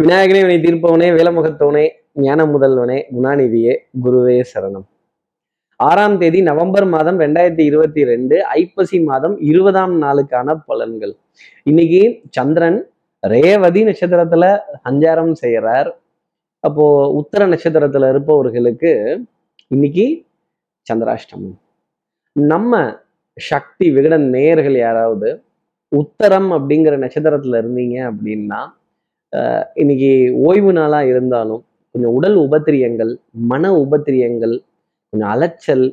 விநாயகனே வினை தீர்ப்பவனே வேலமுகத்தவனே ஞான முதல்வனே குணாநிதியே குருவே சரணம். ஆறாம் தேதி நவம்பர் மாதம் ரெண்டாயிரத்தி இருபத்தி ரெண்டு ஐப்பசி மாதம் இருபதாம் நாளுக்கான பலன்கள். இன்னைக்கு சந்திரன் ரேவதி நட்சத்திரத்துல சஞ்சாரம் செய்யறார் அப்போ உத்தர நட்சத்திரத்துல இருப்பவர்களுக்கு இன்னைக்கு சந்திராஷ்டமம். நம்ம சக்தி விகடன் நேயர்கள் யாராவது உத்தரம் அப்படிங்கிற நட்சத்திரத்துல இருந்தீங்க அப்படின்னா இன்னைக்கு ஓய்வு நாளா இருந்தாலும் கொஞ்சம் உடல் உபத்திரியங்கள் மன உபத்திரியங்கள் கொஞ்சம் அலைச்சல்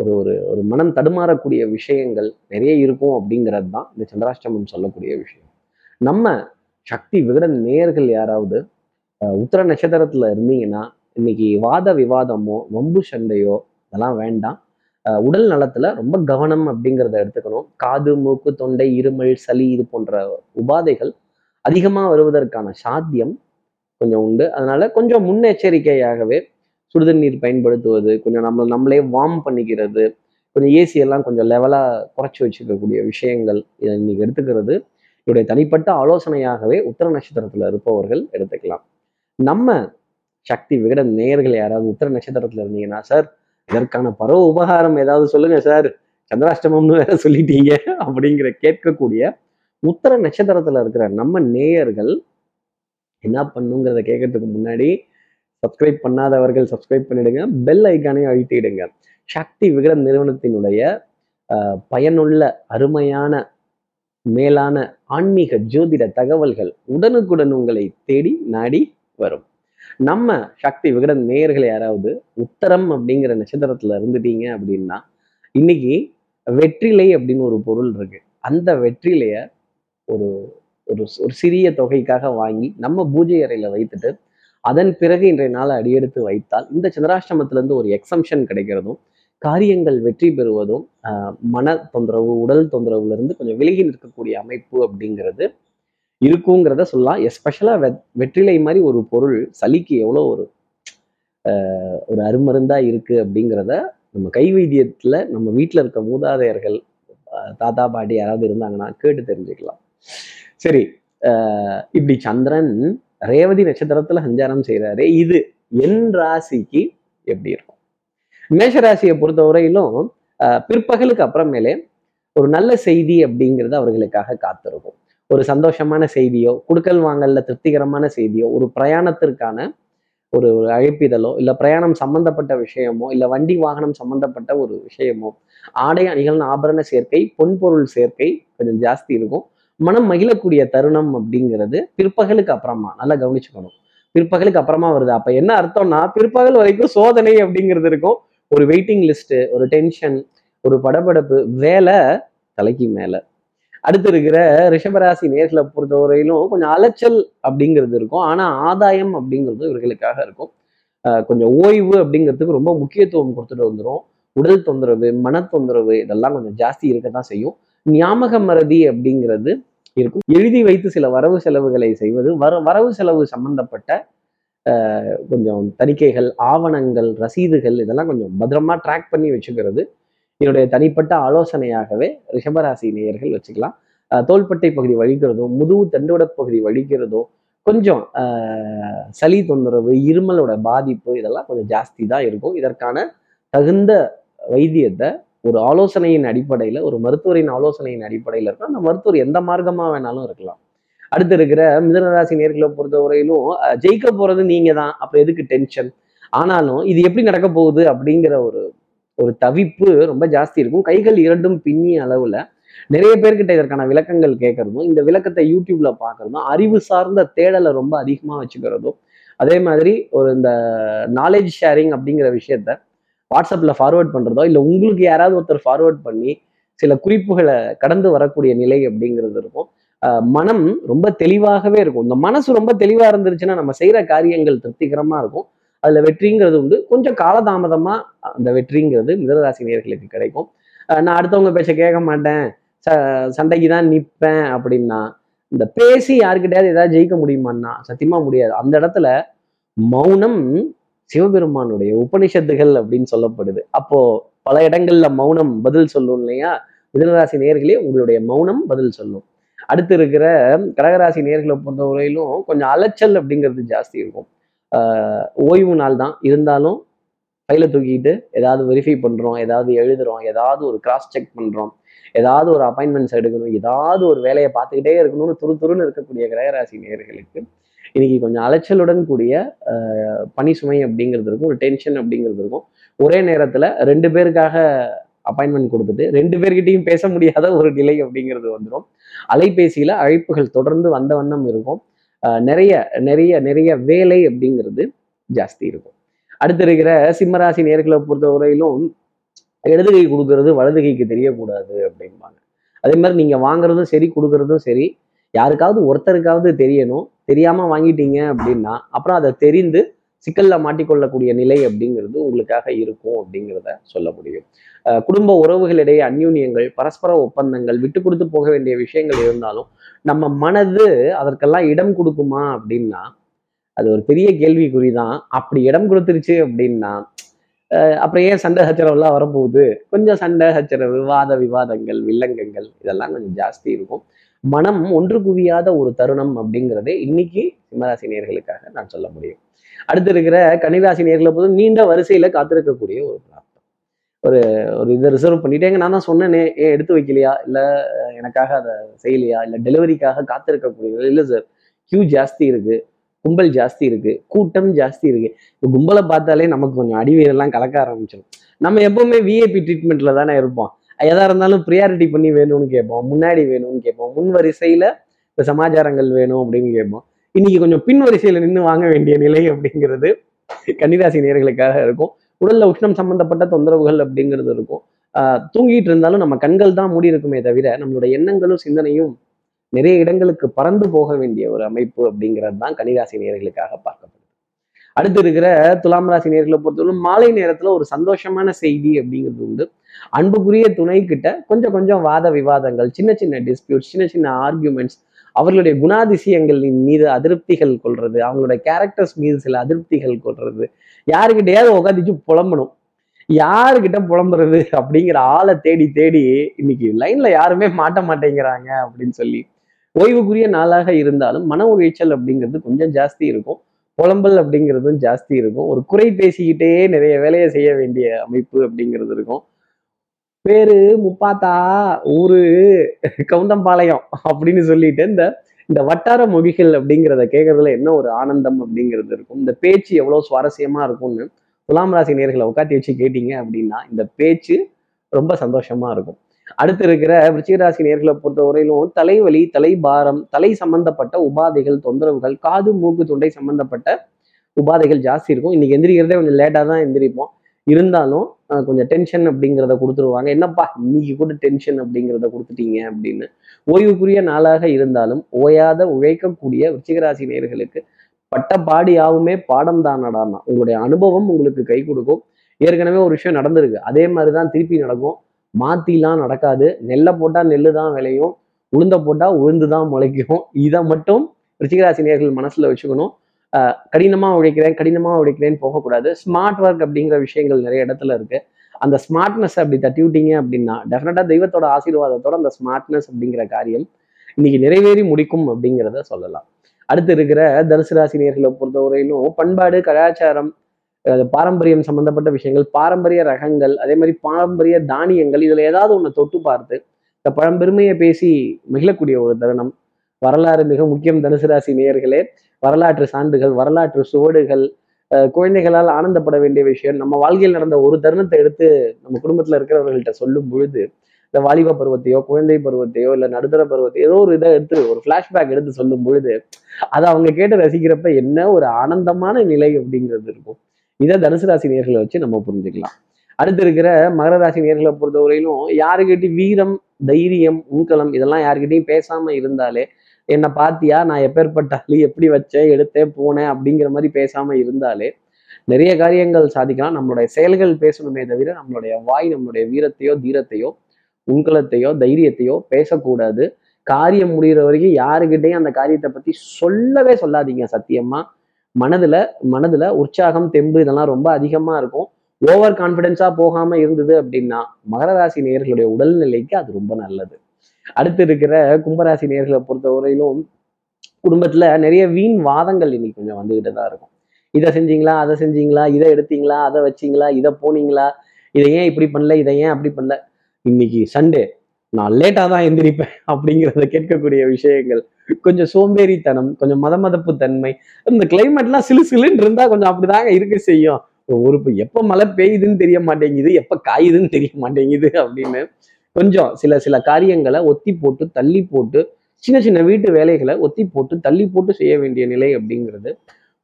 ஒரு ஒரு ஒரு மனம் தடுமாறக்கூடிய விஷயங்கள் நிறைய இருக்கும் அப்படிங்கிறது தான் இந்த சந்திராஷ்டமம் சொல்லக்கூடிய விஷயம். நம்ம சக்தி விகடன் நேயர்கள் யாராவது உத்தர நட்சத்திரத்துல இருந்தீங்கன்னா இன்னைக்கு வாத விவாதமோ வம்பு சண்டையோ அதெல்லாம் வேண்டாம். உடல் நலத்துல ரொம்ப கவனம் அப்படிங்கிறத எடுத்துக்கணும். காது மூக்கு தொண்டை இருமல் சளி இது போன்ற உபாதைகள் அதிகமாக வருவதற்கான சாத்தியம் கொஞ்சம் உண்டு. அதனால கொஞ்சம் முன்னெச்சரிக்கையாகவே சுடுதண்ணீர் பயன்படுத்துவது கொஞ்சம் நம்மளை நம்மளே வார்ம் பண்ணிக்கிறது கொஞ்சம் ஏசி எல்லாம் கொஞ்சம் லெவலாக குறைச்சி வச்சுக்கக்கூடிய விஷயங்கள் இதை இன்னைக்கு எடுத்துக்கிறது. இவருடைய தனிப்பட்ட ஆலோசனையாகவே உத்தர நட்சத்திரத்தில் இருப்பவர்கள் எடுத்துக்கலாம். நம்ம சக்தி விகடன் நேயர்கள் யாராவது உத்தர நட்சத்திரத்தில் இருந்தீங்கன்னா சார் இதற்கான பரவ உபகாரம் ஏதாவது சொல்லுங்க சார். சந்திராஷ்டமம்னு வேற சொல்லிட்டீங்க. அப்படிங்கிற கேட்கக்கூடிய உத்தர நட்சத்திரத்துல இருக்கிற நம்ம நேயர்கள் என்ன பண்ணுங்கிறத கேட்கறதுக்கு முன்னாடி சப்ஸ்கிரைப் பண்ணாதவர்கள் சப்ஸ்கிரைப் பண்ணிடுங்க. பெல் ஐக்கானையும் அழுத்திடுங்க. சக்தி விகடன் நிறுவனத்தினுடைய பயனுள்ள அருமையான மேலான ஆன்மீக ஜோதிட தகவல்கள் உடனுக்குடன் உங்களை தேடி நாடி வரும். நம்ம சக்தி விகடன் நேயர்கள் யாராவது உத்தரம் அப்படிங்கிற நட்சத்திரத்துல இருந்துட்டீங்க அப்படின்னா இன்னைக்கு வெற்றிலை அப்படின்னு ஒரு பொருள் இருக்கு. அந்த வெற்றிலைய ஒரு ஒரு ஒரு சிறிய தொகைக்காக வாங்கி நம்ம பூஜை அறையில் வைத்துட்டு அதன் பிறகு இன்றைய நாளை அடியெடுத்து வைத்தால் இந்த சந்திராஷ்டமத்துல இருந்து ஒரு எக்ஸம்ஷன் கிடைக்கிறதும் காரியங்கள் வெற்றி பெறுவதும் மன தொந்தரவு உடல் தொந்தரவுல இருந்து கொஞ்சம் விலகி நிற்கக்கூடிய அமைப்பு அப்படிங்கிறது இருக்குங்கிறத சொல்லலாம். எஸ்பெஷலா வெ வெற்றிலை மாதிரி ஒரு பொருள் சளிக்கு எவ்வளோ ஒரு ஆஹ், ஒரு அருமருந்தா இருக்கு அப்படிங்கிறத நம்ம கைவைத்தியத்தில் நம்ம வீட்டில் இருக்க மூதாதையர்கள் தாத்தா பாட்டி யாராவது இருந்தாங்கன்னா கேட்டு தெரிஞ்சுக்கலாம். சரி ஆஹ், இப்படி சந்திரன் ரேவதி நட்சத்திரத்துல சஞ்சாரம் செய்கிறாரு இது என் ராசிக்கு எப்படி இருக்கும்? மேஷ ராசியை பொறுத்தவரையிலும் பிற்பகலுக்கு அப்புறமேலே ஒரு நல்ல செய்தி அப்படிங்கிறது அவர்களுக்காக காத்திருக்கும். ஒரு சந்தோஷமான செய்தியோ குடுக்கல் வாங்கல்ல திருப்திகரமான செய்தியோ ஒரு பிரயாணத்திற்கான ஒரு ஒரு அழைப்பிதழோ இல்லை பிரயாணம் சம்பந்தப்பட்ட விஷயமோ இல்லை வண்டி வாகனம் சம்பந்தப்பட்ட ஒரு விஷயமோ ஆடை அணிகள் ஆபரண சேர்க்கை பொன்பொருள் சேர்க்கை கொஞ்சம் ஜாஸ்தி இருக்கும். மனம் மகிழக்கூடிய தருணம் அப்படிங்கிறது பிற்பகலுக்கு அப்புறமா. நல்லா கவனிச்சுக்கணும். பிற்பகலுக்கு அப்புறமா வருது. அப்ப என்ன அர்த்தம்னா பிற்பகல் வரைக்கும் சோதனை அப்படிங்கிறது இருக்கும். ஒரு வெயிட்டிங் லிஸ்ட் ஒரு டென்ஷன் ஒரு படபடப்பு வேலை தலைக்கு மேல. அடுத்து இருக்கிற ரிஷபராசி நேர்களை பொறுத்தவரையிலும் கொஞ்சம் அலைச்சல் அப்படிங்கிறது இருக்கும். ஆனா ஆதாயம் அப்படிங்கிறது இவர்களுக்காக இருக்கும். ஆஹ் கொஞ்சம் ஓய்வு அப்படிங்கிறதுக்கு ரொம்ப முக்கியத்துவம் கொடுத்துட்டு வந்துடும் உடல் தொந்தரவு மன தொந்தரவு இதெல்லாம் கொஞ்சம் ஜாஸ்தி இருக்கத்தான் செய்யும். ஞாபக மறதி அப்படிங்கிறது இருக்கும். எழுதி வைத்து சில வரவு செலவுகளை செய்வது வர வரவு செலவு சம்பந்தப்பட்ட கொஞ்சம் தணிக்கைகள் ஆவணங்கள் ரசீதுகள் இதெல்லாம் கொஞ்சம் பத்திரமா ட்ராக் பண்ணி வச்சுக்கிறது. என்னுடைய தனிப்பட்ட ஆலோசனையாகவே ரிஷபராசி நேயர்கள் வச்சுக்கலாம். தோள்பட்டை பகுதி வலிக்கிறதோ முதுகு தண்டோட பகுதி வலிக்கிறதோ கொஞ்சம் சளி தொந்தரவு இருமலோட பாதிப்பு இதெல்லாம் கொஞ்சம் ஜாஸ்தி தான் இருக்கும். இதற்கான தகுந்த வைத்தியத்தை ஒரு ஆலோசனையின் அடிப்படையில் ஒரு மருத்துவரின் ஆலோசனையின் அடிப்படையில் இருக்கும் அந்த மருத்துவர் எந்த மார்க்கமாக வேணாலும் இருக்கலாம். அடுத்து இருக்கிற மிதனராசி நேர்களை பொறுத்தவரையிலும் வரையிலும் ஜெயிக்க போறது நீங்க தான். அப்போ எதுக்கு டென்ஷன்? ஆனாலும் இது எப்படி நடக்க போகுது அப்படிங்கிற ஒரு ஒரு தவிப்பு ரொம்ப ஜாஸ்தி இருக்கும். கைகள் இரண்டும் பின்னிய அளவுல நிறைய பேர்கிட்ட இதற்கான விளக்கங்கள் கேட்கறதும் இந்த விளக்கத்தை யூடியூப்ல பார்க்கறதும் அறிவு சார்ந்த தேடலை ரொம்ப அதிகமாக வச்சுக்கிறதும் அதே மாதிரி ஒரு இந்த நாலேஜ் ஷேரிங் அப்படிங்கிற விஷயத்த வாட்ஸ்அப்ல ஃபார்வர்ட் பண்றதோ இல்லை உங்களுக்கு யாராவது ஒருத்தர் ஃபார்வேர்ட் பண்ணி சில குறிப்புகளை கடந்து வரக்கூடிய நிலை அப்படிங்கிறது இருக்கும். மனம் ரொம்ப தெளிவாகவே இருக்கும். இந்த மனசு ரொம்ப தெளிவாக இருந்துருச்சுன்னா நம்ம செய்யற காரியங்கள் திருப்திகரமாக இருக்கும். அதில் வெற்றிங்கிறது உண்டு. கொஞ்சம் காலதாமதமாக அந்த வெற்றிங்கிறது மிதராசி நேர்களுக்கு கிடைக்கும். நான் அடுத்தவங்க பேச்ச கேட்க மாட்டேன். ச சண்டைக்கு தான் நிற்பேன் அப்படின்னா இந்த பேசி யாருக்கிட்டயாவது ஏதாவது ஜெயிக்க முடியுமான்னா சத்தியமாக முடியாது. அந்த இடத்துல மௌனம் சிவபெருமானுடைய உபனிஷத்துகள் அப்படின்னு சொல்லப்படுது. அப்போ பல இடங்கள்ல மௌனம் பதில் சொல்லும் இல்லையா? மிதனராசி நேர்களே உங்களுடைய மௌனம் பதில் சொல்லும். அடுத்து இருக்கிற கடகராசி நேர்களை பொறுத்தவரையிலும் கொஞ்சம் அலைச்சல் அப்படிங்கிறது ஜாஸ்தி இருக்கும். ஆஹ் ஓய்வு நாள் தான். இருந்தாலும் கையில தூக்கிட்டு ஏதாவது வெரிஃபை பண்றோம் ஏதாவது எழுதுறோம் ஏதாவது ஒரு கிராஸ் செக் பண்றோம் ஏதாவது ஒரு அப்பாயின்மெண்ட்ஸ் எடுக்கணும் ஏதாவது ஒரு வேலையை பார்த்துக்கிட்டே இருக்கணும்னு துரு துருன்னு இருக்கக்கூடிய கிரகராசி நேர்களுக்கு இன்னைக்கு கொஞ்சம் அலைச்சலுடன் கூடிய பனி பணி சுமை அப்படிங்கிறது இருக்கும் ஒரு டென்ஷன் அப்படிங்கிறது இருக்கும். ஒரே நேரத்துல ரெண்டு பேருக்காக அப்பாயின்மெண்ட் கொடுத்துட்டு ரெண்டு பேர்கிட்டயும் பேச முடியாத ஒரு நிலை அப்படிங்கிறது வந்துடும் அலைபேசியில அழைப்புகள் தொடர்ந்து வந்த வண்ணம் இருக்கும். நிறைய நிறைய நிறைய வேலை அப்படிங்கிறது ஜாஸ்தி இருக்கும். அடுத்து இருக்கிற சிம்மராசி நேர்களை பொறுத்தவரையிலும் இடது கை கொடுக்கறது வலது கைக்கு தெரியக்கூடாது அப்படிம்பாங்க. அதே மாதிரி நீங்க வாங்குறதும் சரி கொடுக்கறதும் சரி யாருக்காவது ஒருத்தருக்காவது தெரியணும். தெரியாம வாங்கிட்டீங்க அப்படின்னா அப்புறம் அதை தெரிந்து சிக்கல்ல மாட்டிக்கொள்ளக்கூடிய நிலை அப்படிங்கிறது உங்களுக்காக இருக்கும் அப்படிங்கிறத சொல்ல முடியும். குடும்ப உறவுகளிடையே அந்யூன்யங்கள் பரஸ்பர ஒப்பந்தங்கள் விட்டு கொடுத்து போக வேண்டிய விஷயங்கள் இருந்தாலும் நம்ம மனது அதற்கெல்லாம் இடம் கொடுக்குமா அப்படின்னா அது ஒரு பெரிய கேள்விக்குறி தான் அப்படி இடம் கொடுத்துருச்சு அப்படின்னா அப்புறம் ஏன் சண்டை சச்சரவுலாம் வரப்போகுது? கொஞ்சம் சண்டை சச்சரவு வாத விவாதங்கள் வில்லங்கங்கள் இதெல்லாம் கொஞ்சம் ஜாஸ்தி இருக்கும். மனம் ஒன்று குவியாத ஒரு தருணம் அப்படிங்கிறதே இன்னைக்கு சிம்மராசி நேர்களுக்காக நான் சொல்ல முடியும். அடுத்து இருக்கிற கன்னிராசி நேர்களை போது நீண்ட வரிசையில காத்திருக்கக்கூடிய ஒரு பிராப்தம். ஒரு ஒரு இதை ரிசர்வ் பண்ணிட்டேங்க நான் தான் சொன்னேனே ஏன் எடுத்து வைக்கலையா? இல்லை எனக்காக அதை செய்யலையா? இல்லை டெலிவரிக்காக காத்திருக்கக்கூடிய இல்லை சார் கியூ ஜாஸ்தி இருக்கு. கும்பல் ஜாஸ்தி இருக்கு கூட்டம் ஜாஸ்தி இருக்கு. இப்போ கும்பலை பார்த்தாலே நமக்கு கொஞ்சம் அடிவீரெல்லாம் கலக்க ஆரம்பிச்சிடும் நம்ம எப்பவுமே விஐபி ட்ரீட்மெண்ட்ல தானே இருப்போம். எதா இருந்தாலும் ப்ரியாரிட்டி பண்ணி வேணும்னு கேட்போம் முன்னாடி வேணும்னு கேட்போம் முன் வரிசையில இப்ப சமாச்சாரங்கள் வேணும் அப்படின்னு கேட்போம். இன்னைக்கு கொஞ்சம் பின் வரிசையில நின்று வாங்க வேண்டிய நிலை அப்படிங்கிறது கன்னிராசி நேர்களுக்காக இருக்கும். உடல்ல உஷ்ணம் சம்பந்தப்பட்ட தொந்தரவுகள் அப்படிங்கிறது இருக்கும். ஆஹ் தூங்கிட்டு இருந்தாலும் நம்ம கண்கள் தான் மூடி இருக்குமே தவிர நம்மளோட எண்ணங்களும் சிந்தனையும் நிறைய இடங்களுக்கு பறந்து போக வேண்டிய ஒரு அமைப்பு அப்படிங்கிறது தான் கன்னிராசி நேர்களுக்காக பார்க்கப்படுது. அடுத்து இருக்கிற துலாம் ராசி நேர்களை பொறுத்தவரை மாலை நேரத்துல ஒரு சந்தோஷமான செய்தி அப்படிங்கிறது உண்டு. அன்புக்குரிய துணை கிட்ட கொஞ்சம் கொஞ்சம் வாத விவாதங்கள் சின்ன சின்ன டிஸ்பியூட்ஸ் சின்ன சின்ன ஆர்கியூமெண்ட்ஸ் அவர்களுடைய குணாதிசயங்களின் மீது அதிருப்திகள் கொள்றது அவங்களுடைய கேரக்டர்ஸ் மீது சில அதிருப்திகள் கொள்றது யாருக்கிட்டையாவது உட்காந்துச்சு புலம்பணும். யாருக்கிட்ட புலம்புறது அப்படிங்கிற ஆளை தேடி தேடி இன்னைக்கு லைன்ல யாருமே மாட்ட மாட்டேங்கிறாங்க அப்படின்னு சொல்லி ஓய்வுக்குரிய நாளாக இருந்தாலும் மன உளைச்சல் அப்படிங்கிறது கொஞ்சம் ஜாஸ்தி இருக்கும். புலம்பல் அப்படிங்கிறதும் ஜாஸ்தி இருக்கும். ஒரு குறை பேசிக்கிட்டே நிறைய வேலையை செய்ய வேண்டிய அமைப்பு அப்படிங்கிறது இருக்கும். பேரு முப்பாத்தா ஊரு கவுந்தம்பாளையம் அப்படின்னு சொல்லிட்டு இந்த இந்த வட்டார மொழிகள் அப்படிங்கிறத கேட்கறதுல என்ன ஒரு ஆனந்தம் அப்படிங்கிறது இருக்கும். இந்த பேச்சு எவ்வளவு சுவாரஸ்யமா இருக்கும்னு துலாம் ராசி நேர்களை உட்காத்தி வச்சு கேட்டீங்க அப்படின்னா இந்த பேச்சு ரொம்ப சந்தோஷமா இருக்கும். அடுத்து இருக்கிற விருச்சிகராசி நேர்களை பொறுத்த வரையிலும் தலைவலி தலைபாரம் தலை சம்பந்தப்பட்ட உபாதைகள் தொந்தரவுகள் காது மூக்கு தொண்டை சம்பந்தப்பட்ட உபாதைகள் ஜாஸ்தி இருக்கும். இன்னைக்கு எந்திரிக்கிறதே கொஞ்சம் லேட்டாக தான் எந்திரிப்போம். இருந்தாலும் கொஞ்சம் டென்ஷன் அப்படிங்கிறத கொடுத்துருவாங்க. என்னப்பா இன்னைக்கு கூட டென்ஷன் அப்படிங்கிறத கொடுத்துட்டீங்க அப்படின்னு ஓய்வுக்குரிய நாளாக இருந்தாலும் ஓயாத உழைக்கக்கூடிய விருச்சிகராசி நேர்களுக்கு பட்ட பாடியாவுமே பாடம் தான் உங்களுடைய அனுபவம் உங்களுக்கு கை கொடுக்கும். ஏற்கனவே ஒரு விஷயம் நடந்திருக்கு. அதே மாதிரி தான் திருப்பி நடக்கும். மாத்திலாம் நடக்காது. நெல்லை போட்டா நெல்லு தான் விளையும். உளுந்த போட்டா உளுந்து தான் முளைக்கும். இதை மட்டும் ரிச்சிகராசி நேர்கள் மனசுல வச்சுக்கணும். கடினமாக கடினமா உழைக்கிறேன் கடினமா உழைக்கிறேன்னு போகக்கூடாது. ஸ்மார்ட் ஒர்க் அப்படிங்கிற விஷயங்கள் நிறைய இடத்துல இருக்கு. அந்த ஸ்மார்ட்னஸ் அப்படி தட்டி விட்டீங்க அப்படின்னா டெஃபினட்டா தெய்வத்தோட ஆசீர்வாதத்தோட அந்த ஸ்மார்ட்னஸ் அப்படிங்கிற காரியம் இன்னைக்கு நிறைவேறி முடிக்கும் அப்படிங்கிறத சொல்லலாம். அடுத்து இருக்கிற தனுசு ராசி நேர்களை பொறுத்தவரையிலும் பண்பாடு கலாச்சாரம் பாரம்பரியம் சம்பந்தப்பட்ட விஷயங்கள் பாரம்பரிய ரகங்கள் அதே மாதிரி பாரம்பரிய தானியங்கள் இதுல ஏதாவது ஒண்ணு தொட்டு பார்த்து இந்த பழம்பெருமையை பேசி மகிழக்கூடிய ஒரு தருணம். வரலாறு மிக முக்கியம் தனுசு ராசி நேயர்களே. வரலாற்று சான்றுகள் வரலாற்று சுவடுகள் குழந்தைகளால் ஆனந்தப்பட வேண்டிய விஷயம். நம்ம வாழ்க்கையில் நடந்த ஒரு தருணத்தை எடுத்து நம்ம குடும்பத்துல இருக்கிறவர்கள்ட்ட சொல்லும் பொழுது இந்த வாலிப பருவத்தையோ குழந்தை பருவத்தையோ இல்ல நடுத்தர பருவத்தையோ ஏதோ ஒரு இதை எடுத்து ஒரு ஃப்ளாஷ்பேக் எடுத்து சொல்லும் பொழுது அதை அவங்க கேட்டு ரசிக்கிறப்ப என்ன ஒரு ஆனந்தமான நிலை அப்படிங்கிறது இருக்கும். இதை தனுசு ராசி நேர்களை வச்சு நம்ம புரிஞ்சுக்கலாம். அடுத்து இருக்கிற மகர ராசி நேர்களை பொறுத்தவரையிலும் யாருக்கிட்டையும் வீரம் தைரியம் உண்கலம் இதெல்லாம் யாருக்கிட்டையும் பேசாம இருந்தாலே என்னை பாத்தியா நான் எப்பேற்பட்ட ஆளு எப்படி வச்சேன் எடுத்தேன் போனேன் அப்படிங்கிற மாதிரி பேசாம இருந்தாலே நிறைய காரியங்கள் சாதிக்கலாம். நம்மளுடைய செயல்கள் பேசணுமே தவிர நம்மளுடைய வாய் நம்மளுடைய வீரத்தையோ தீரத்தையோ உண்கலத்தையோ தைரியத்தையோ பேசக்கூடாது. காரியம் முடிகிற வரைக்கும் யாருக்கிட்டையும் அந்த காரியத்தை பத்தி சொல்லவே சொல்லாதீங்க சத்தியமா. மனதுல மனதுல உற்சாகம் தெம்பு இதெல்லாம் ரொம்ப அதிகமா இருக்கும். ஓவர் கான்ஃபிடென்ஸாக போகாம இருந்தது அப்படின்னா மகர ராசி நேயர்களுடைய உடல்நிலைக்கு அது ரொம்ப நல்லது. அடுத்து இருக்கிற கும்பராசி நேர்களை பொறுத்தவரையிலும் குடும்பத்துல நிறைய வீண் வாதங்கள் இன்னைக்கு கொஞ்சம் வந்துக்கிட்டு தான் இருக்கும். இதை செஞ்சீங்களா அதை செஞ்சீங்களா இதை எடுத்தீங்களா அதை வச்சீங்களா இதை போனீங்களா இதை ஏன் இப்படி பண்ணல இதை ஏன் அப்படி பண்ணல? இன்னைக்கு சண்டே நான் லேட்டாக தான் எந்திரிப்பேன் அப்படிங்கிறத கேட்கக்கூடிய விஷயங்கள். கொஞ்சம் சோம்பேறித்தனம் கொஞ்சம் மத மதப்பு தன்மை. இந்த கிளைமேட்லாம் சிலு சிலுன்னு இருந்தால் கொஞ்சம் அப்படிதாங்க இருக்க செய்யும். ஒரு எப்போ மழை பெய்யுதுன்னு தெரிய மாட்டேங்குது எப்போ காயுதுன்னு தெரிய மாட்டேங்குது அப்படின்னு. கொஞ்சம் சில சில காரியங்களை ஒத்தி போட்டு தள்ளி போட்டு சின்ன சின்ன வீட்டு வேலைகளை ஒத்தி போட்டு தள்ளி போட்டு செய்ய வேண்டிய நிலை அப்படிங்கிறது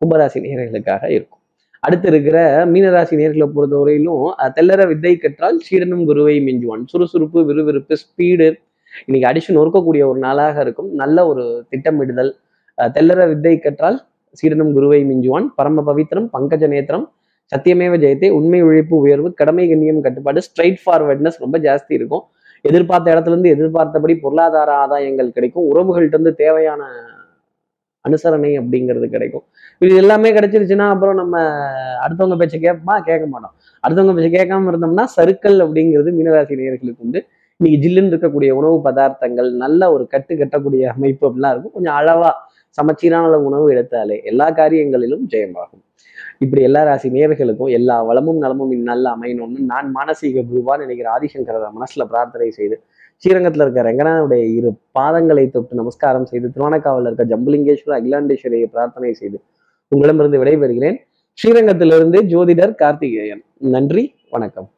கும்பராசி நேர்களுக்காக இருக்கும். அடுத்து இருக்கிற மீனராசி நேர்களை பொறுத்தவரையிலும் தெல்லற வித்தை கற்றால் சீடனும் குருவை மிஞ்சுவான். சுறுசுறுப்பு விறுவிறுப்பு ஸ்பீடு இன்னைக்கு அடிச்சு நொறுக்கக்கூடிய ஒரு நாளாக இருக்கும். நல்ல ஒரு திட்டமிடுதல். தெல்லற வித்தை கற்றால் சீடனும் குருவை மிஞ்சுவான். பரம பவித்திரம் பங்கஜ நேத்திரம் சத்தியமேவ ஜெயத்தை உண்மை உழைப்பு உயர்வு கடமை கண்ணியம் கட்டுப்பாடு ஸ்ட்ரைட் ஃபார்வர்ட்னஸ் ரொம்ப ஜாஸ்தி இருக்கும். எதிர்பார்த்த இடத்துல இருந்து எதிர்பார்த்தபடி பொருளாதார ஆதாயங்கள் கிடைக்கும். உறவுகள்கிட்ட இருந்து தேவையான அனுசரணை அப்படிங்கிறது கிடைக்கும். இது எல்லாமே கிடைச்சிருச்சுன்னா அப்புறம் நம்ம அடுத்தவங்க பேச்சை கேட்போமா கேட்க மாட்டோம். அடுத்தவங்க பேச்சை கேட்காம இருந்தோம்னா சருக்கள் அப்படிங்கிறது மீனராசி நேயர்களுக்கு உண்டு. இன்னைக்கு ஜில்லுன்னு இருக்கக்கூடிய உணவு பதார்த்தங்கள் நல்ல ஒரு கட்டு கட்டக்கூடிய அமைப்பு அப்படிலாம் இருக்கும். கொஞ்சம் அளவா சமச்சீரான உணவு எடுத்தாலே எல்லா காரியங்களிலும் ஜெயமாகும். இப்படி எல்லா ராசி நேயர்களுக்கும் எல்லா வளமும் நலமும் இந்நல்ல அமையணும்னு நான் மானசீக குருவான் நினைக்கிற ஆதிசங்கர மனசுல பிரார்த்தனை செய்து ஸ்ரீரங்கத்துல இருக்க ரங்கநாதனுடைய இரு பாதங்களை தொட்டு நமஸ்காரம் செய்து திருவானக்காவில் இருக்க ஜம்புலிங்கேஸ்வரர் அகிலாண்டேஸ்வரியை பிரார்த்தனை செய்து உங்களிடமிருந்து விடைபெறுகிறேன். ஸ்ரீரங்கத்திலிருந்து ஜோதிடர் கார்த்திகேயன். நன்றி வணக்கம்.